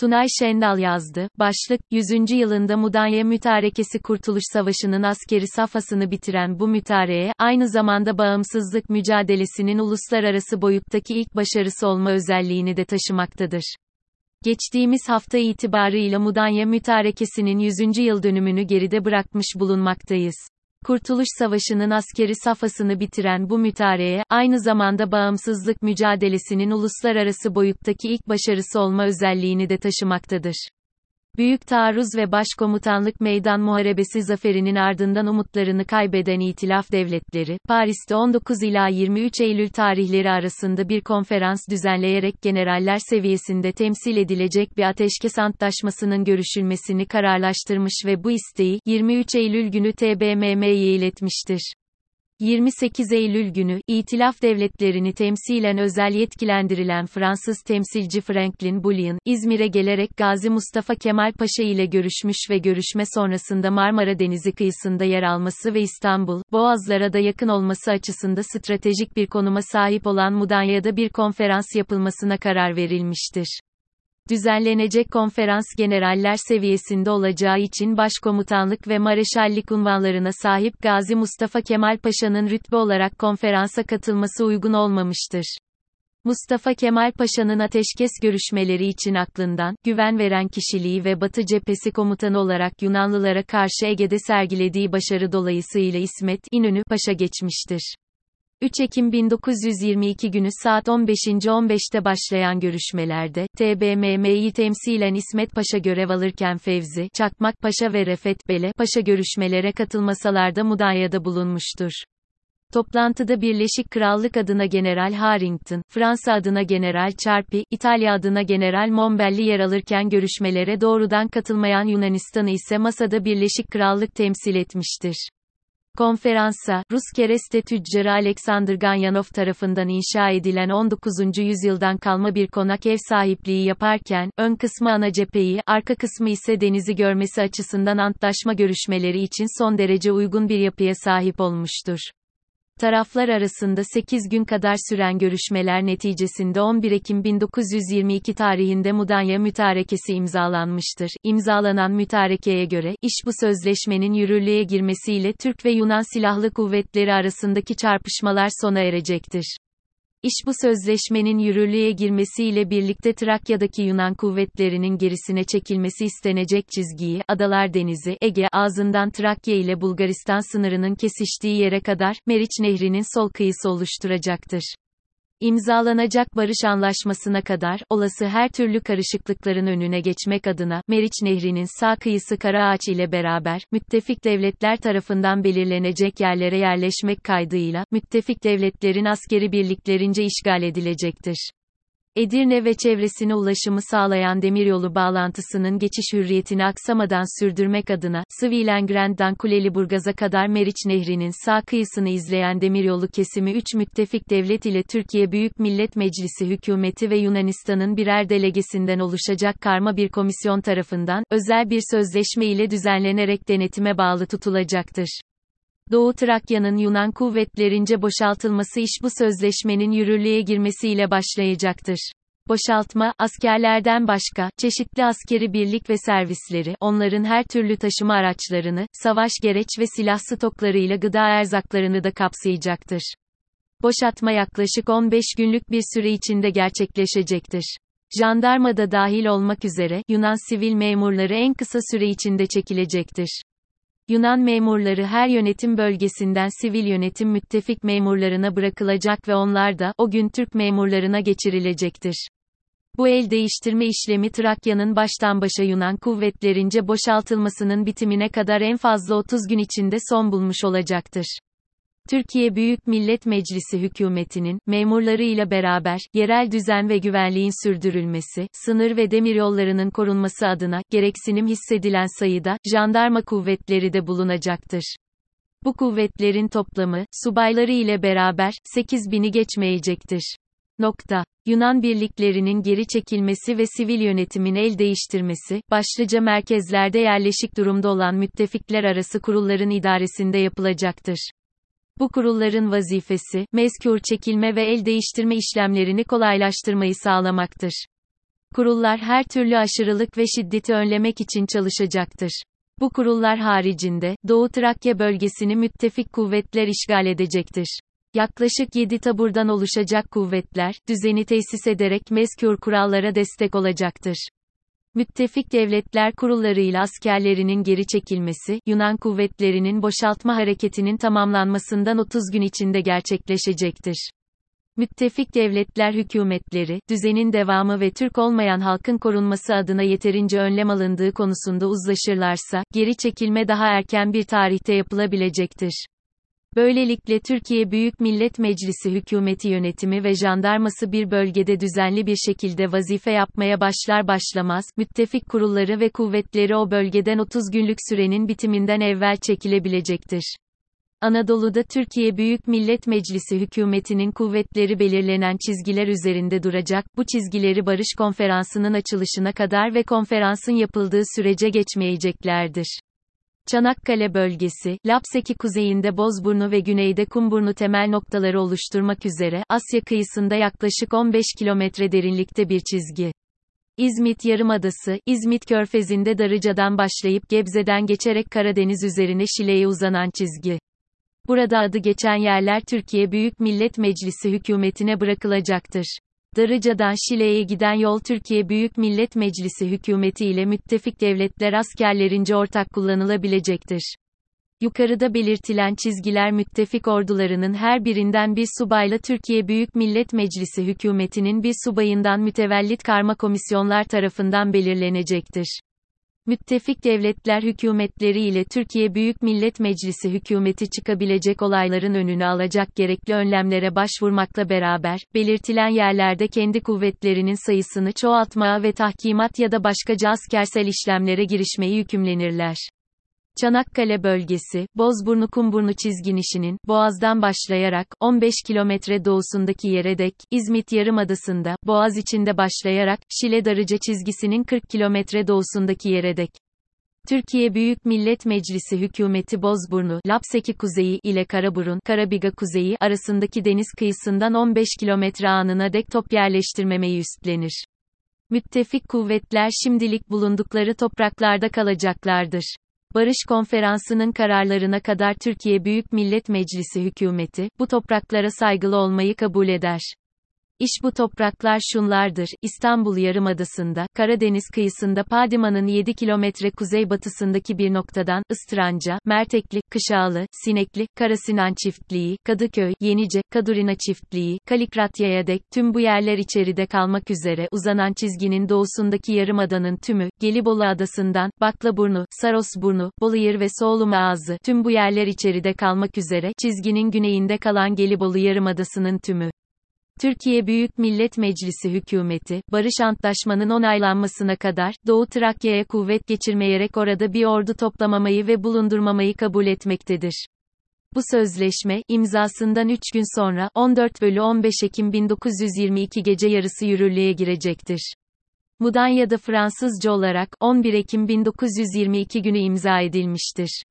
Tunay Şendal yazdı. Başlık, 100. yılında Mudanya Mütarekesi Kurtuluş Savaşı'nın askeri safhasını bitiren bu mütareğe, aynı zamanda bağımsızlık mücadelesinin uluslararası boyuttaki ilk başarısı olma özelliğini de taşımaktadır. Geçtiğimiz hafta itibarıyla Mudanya Mütarekesi'nin 100. yıl dönümünü geride bırakmış bulunmaktayız. Kurtuluş Savaşı'nın askeri safhasını bitiren bu mütareğe, aynı zamanda bağımsızlık mücadelesinin uluslararası boyuttaki ilk başarısı olma özelliğini de taşımaktadır. Büyük taarruz ve başkomutanlık meydan muharebesi zaferinin ardından umutlarını kaybeden İtilaf devletleri, Paris'te 19 ila 23 Eylül tarihleri arasında bir konferans düzenleyerek generaller seviyesinde temsil edilecek bir ateşkes antlaşmasının görüşülmesini kararlaştırmış ve bu isteği, 23 Eylül günü TBMM'ye iletmiştir. 28 Eylül günü, İtilaf devletlerini temsilen özel yetkilendirilen Fransız temsilci Franklin Bullion, İzmir'e gelerek Gazi Mustafa Kemal Paşa ile görüşmüş ve görüşme sonrasında Marmara Denizi kıyısında yer alması ve İstanbul, Boğazlara da yakın olması açısında stratejik bir konuma sahip olan Mudanya'da bir konferans yapılmasına karar verilmiştir. Düzenlenecek konferans generaller seviyesinde olacağı için başkomutanlık ve mareşallik unvanlarına sahip Gazi Mustafa Kemal Paşa'nın rütbe olarak konferansa katılması uygun olmamıştır. Mustafa Kemal Paşa'nın ateşkes görüşmeleri için aklından, güven veren kişiliği ve Batı cephesi komutanı olarak Yunanlılara karşı Ege'de sergilediği başarı dolayısıyla İsmet İnönü Paşa geçmiştir. 3 Ekim 1922 günü saat 15.15'te başlayan görüşmelerde, TBMM'yi temsilen İsmet Paşa görev alırken Fevzi, Çakmak Paşa ve Refet Bele, Paşa görüşmelere katılmasalar da Mudanya'da bulunmuştur. Toplantıda Birleşik Krallık adına General Harrington, Fransa adına General Charpy, İtalya adına General Mombelli yer alırken görüşmelere doğrudan katılmayan Yunanistan'ı ise masada Birleşik Krallık temsil etmiştir. Konferansa, Rus kereste tüccarı Alexander Ganyanov tarafından inşa edilen 19. yüzyıldan kalma bir konak ev sahipliği yaparken, ön kısmı ana cepheyi, arka kısmı ise denizi görmesi açısından antlaşma görüşmeleri için son derece uygun bir yapıya sahip olmuştur. Taraflar arasında 8 gün kadar süren görüşmeler neticesinde 11 Ekim 1922 tarihinde Mudanya Mütarekesi imzalanmıştır. İmzalanan mütarekeye göre, iş bu sözleşmenin yürürlüğe girmesiyle Türk ve Yunan Silahlı Kuvvetleri arasındaki çarpışmalar sona erecektir. İş bu sözleşmenin yürürlüğe girmesiyle birlikte Trakya'daki Yunan kuvvetlerinin gerisine çekilmesi istenecek çizgiyi, Adalar Denizi, Ege ağzından Trakya ile Bulgaristan sınırının kesiştiği yere kadar, Meriç Nehri'nin sol kıyısı oluşturacaktır. İmzalanacak barış anlaşmasına kadar, olası her türlü karışıklıkların önüne geçmek adına, Meriç Nehri'nin sağ kıyısı Karaağaç ile beraber, müttefik devletler tarafından belirlenecek yerlere yerleşmek kaydıyla, müttefik devletlerin askeri birliklerince işgal edilecektir. Edirne ve çevresine ulaşımı sağlayan demiryolu bağlantısının geçiş hürriyetini aksamadan sürdürmek adına, Svilengrend'dan Kuleliburgaz'a kadar Meriç Nehri'nin sağ kıyısını izleyen demiryolu kesimi 3 müttefik devlet ile Türkiye Büyük Millet Meclisi hükümeti ve Yunanistan'ın birer delegesinden oluşacak karma bir komisyon tarafından, özel bir sözleşme ile düzenlenerek denetime bağlı tutulacaktır. Doğu Trakya'nın Yunan kuvvetlerince boşaltılması iş bu sözleşmenin yürürlüğe girmesiyle başlayacaktır. Boşaltma, askerlerden başka, çeşitli askeri birlik ve servisleri, onların her türlü taşıma araçlarını, savaş gereç ve silah stoklarıyla gıda erzaklarını da kapsayacaktır. Boşaltma yaklaşık 15 günlük bir süre içinde gerçekleşecektir. Jandarma da dahil olmak üzere, Yunan sivil memurları en kısa süre içinde çekilecektir. Yunan memurları her yönetim bölgesinden sivil yönetim müttefik memurlarına bırakılacak ve onlar da, o gün Türk memurlarına geçirilecektir. Bu el değiştirme işlemi Trakya'nın baştan başa Yunan kuvvetlerince boşaltılmasının bitimine kadar en fazla 30 gün içinde son bulmuş olacaktır. Türkiye Büyük Millet Meclisi hükümetinin, memurlarıyla beraber, yerel düzen ve güvenliğin sürdürülmesi, sınır ve demiryollarının korunması adına, gereksinim hissedilen sayıda, jandarma kuvvetleri de bulunacaktır. Bu kuvvetlerin toplamı, subayları ile beraber, 8 bini geçmeyecektir. Nokta. Yunan birliklerinin geri çekilmesi ve sivil yönetimin el değiştirmesi, başlıca merkezlerde yerleşik durumda olan müttefikler arası kurulların idaresinde yapılacaktır. Bu kurulların vazifesi, mezkür çekilme ve el değiştirme işlemlerini kolaylaştırmayı sağlamaktır. Kurullar her türlü aşırılık ve şiddeti önlemek için çalışacaktır. Bu kurullar haricinde, Doğu Trakya bölgesini müttefik kuvvetler işgal edecektir. Yaklaşık 7 taburdan oluşacak kuvvetler, düzeni tesis ederek mezkür kurallara destek olacaktır. Müttefik devletler kurullarıyla askerlerinin geri çekilmesi, Yunan kuvvetlerinin boşaltma hareketinin tamamlanmasından 30 gün içinde gerçekleşecektir. Müttefik devletler hükümetleri, düzenin devamı ve Türk olmayan halkın korunması adına yeterince önlem alındığı konusunda uzlaşırlarsa, geri çekilme daha erken bir tarihte yapılabilecektir. Böylelikle Türkiye Büyük Millet Meclisi hükümeti yönetimi ve jandarması bir bölgede düzenli bir şekilde vazife yapmaya başlar başlamaz, müttefik kurulları ve kuvvetleri o bölgeden 30 günlük sürenin bitiminden evvel çekilebilecektir. Anadolu'da Türkiye Büyük Millet Meclisi hükümetinin kuvvetleri belirlenen çizgiler üzerinde duracak, bu çizgileri barış konferansının açılışına kadar ve konferansın yapıldığı sürece geçmeyeceklerdir. Çanakkale bölgesi, Lapseki kuzeyinde Bozburnu ve güneyde Kumburnu temel noktaları oluşturmak üzere, Asya kıyısında yaklaşık 15 kilometre derinlikte bir çizgi. İzmit Yarımadası, İzmit Körfezi'nde Darıca'dan başlayıp Gebze'den geçerek Karadeniz üzerine Şile'ye uzanan çizgi. Burada adı geçen yerler Türkiye Büyük Millet Meclisi hükümetine bırakılacaktır. Darıca'dan Şile'ye giden yol Türkiye Büyük Millet Meclisi hükümeti ile müttefik devletler askerlerince ortak kullanılabilecektir. Yukarıda belirtilen çizgiler müttefik ordularının her birinden bir subayla Türkiye Büyük Millet Meclisi hükümetinin bir subayından mütevellit karma komisyonlar tarafından belirlenecektir. Müttefik devletler hükümetleri ile Türkiye Büyük Millet Meclisi hükümeti çıkabilecek olayların önünü alacak gerekli önlemlere başvurmakla beraber, belirtilen yerlerde kendi kuvvetlerinin sayısını çoğaltmaya ve tahkimat ya da başkaca askersel işlemlere girişmeyi yükümlenirler. Çanakkale bölgesi, Bozburnu-Kumburnu çizginişinin, Boğaz'dan başlayarak, 15 kilometre doğusundaki yere dek, İzmit Yarımadası'nda, Boğaz içinde başlayarak, Şile-Darıca çizgisinin 40 kilometre doğusundaki yere dek. Türkiye Büyük Millet Meclisi hükümeti Bozburnu, Lapseki kuzeyi ile Karaburun, Karabiga kuzeyi arasındaki deniz kıyısından 15 kilometre anına dek top yerleştirmemeyi üstlenir. Müttefik kuvvetler şimdilik bulundukları topraklarda kalacaklardır. Barış Konferansı'nın kararlarına kadar Türkiye Büyük Millet Meclisi hükümeti, bu topraklara saygılı olmayı kabul eder. İş bu topraklar şunlardır, İstanbul Yarımadası'nda, Karadeniz kıyısında Padiman'ın 7 kilometre kuzeybatısındaki bir noktadan, Istranca, Mertekli, Kışağlı, Sinekli, Karasinan çiftliği, Kadıköy, Yenice, Kadurina çiftliği, Kalikratya'ya dek tüm bu yerler içeride kalmak üzere uzanan çizginin doğusundaki yarımadanın tümü, Gelibolu Adası'ndan, Baklaburnu, Sarosburnu, Bolıyır ve Soğlum Ağzı, tüm bu yerler içeride kalmak üzere, çizginin güneyinde kalan Gelibolu Yarımadası'nın tümü. Türkiye Büyük Millet Meclisi hükümeti, Barış Antlaşmanın onaylanmasına kadar, Doğu Trakya'ya kuvvet geçirmeyerek orada bir ordu toplamamayı ve bulundurmamayı kabul etmektedir. Bu sözleşme, imzasından 3 gün sonra, 14 bölü 15 Ekim 1922 gece yarısı yürürlüğe girecektir. Mudanya'da Fransızca olarak, 11 Ekim 1922 günü imza edilmiştir.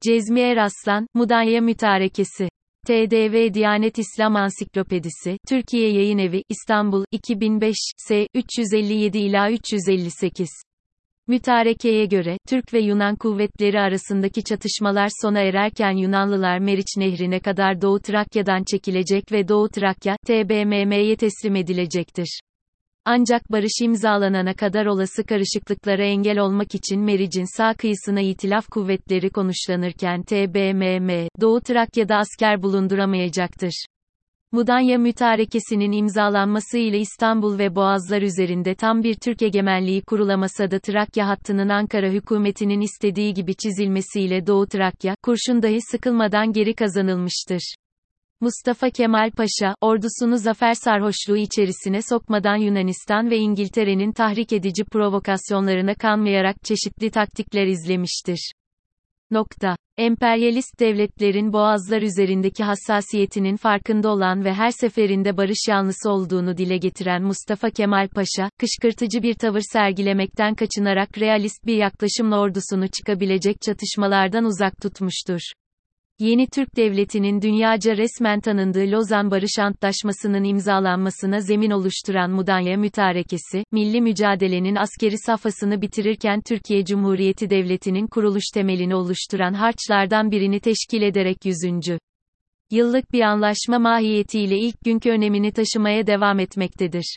Cezmi Eraslan, Mudanya Mütarekesi TDV Diyanet İslam Ansiklopedisi, Türkiye Yayın Evi, İstanbul, 2005, S. 357 ila 358. Mütarekeye göre, Türk ve Yunan kuvvetleri arasındaki çatışmalar sona ererken Yunanlılar Meriç Nehri'ne kadar Doğu Trakya'dan çekilecek ve Doğu Trakya, TBMM'ye teslim edilecektir. Ancak barış imzalanana kadar olası karışıklıklara engel olmak için Meriç'in sağ kıyısına itilaf kuvvetleri konuşlanırken TBMM, Doğu Trakya'da asker bulunduramayacaktır. Mudanya Mütarekesi'nin imzalanması ile İstanbul ve Boğazlar üzerinde tam bir Türk egemenliği kurulamasa da Trakya hattının Ankara hükümetinin istediği gibi çizilmesiyle Doğu Trakya, kurşun dahi sıkılmadan geri kazanılmıştır. Mustafa Kemal Paşa, ordusunu zafer sarhoşluğu içerisine sokmadan Yunanistan ve İngiltere'nin tahrik edici provokasyonlarına kanmayarak çeşitli taktikler izlemiştir. Nokta. Emperyalist devletlerin boğazlar üzerindeki hassasiyetinin farkında olan ve her seferinde barış yanlısı olduğunu dile getiren Mustafa Kemal Paşa, kışkırtıcı bir tavır sergilemekten kaçınarak realist bir yaklaşımla ordusunu çıkabilecek çatışmalardan uzak tutmuştur. Yeni Türk Devleti'nin dünyaca resmen tanındığı Lozan Barış Antlaşması'nın imzalanmasına zemin oluşturan Mudanya Mütarekesi, milli mücadelenin askeri safhasını bitirirken Türkiye Cumhuriyeti Devleti'nin kuruluş temelini oluşturan harçlardan birini teşkil ederek 100. yıllık bir anlaşma mahiyetiyle ilk günkü önemini taşımaya devam etmektedir.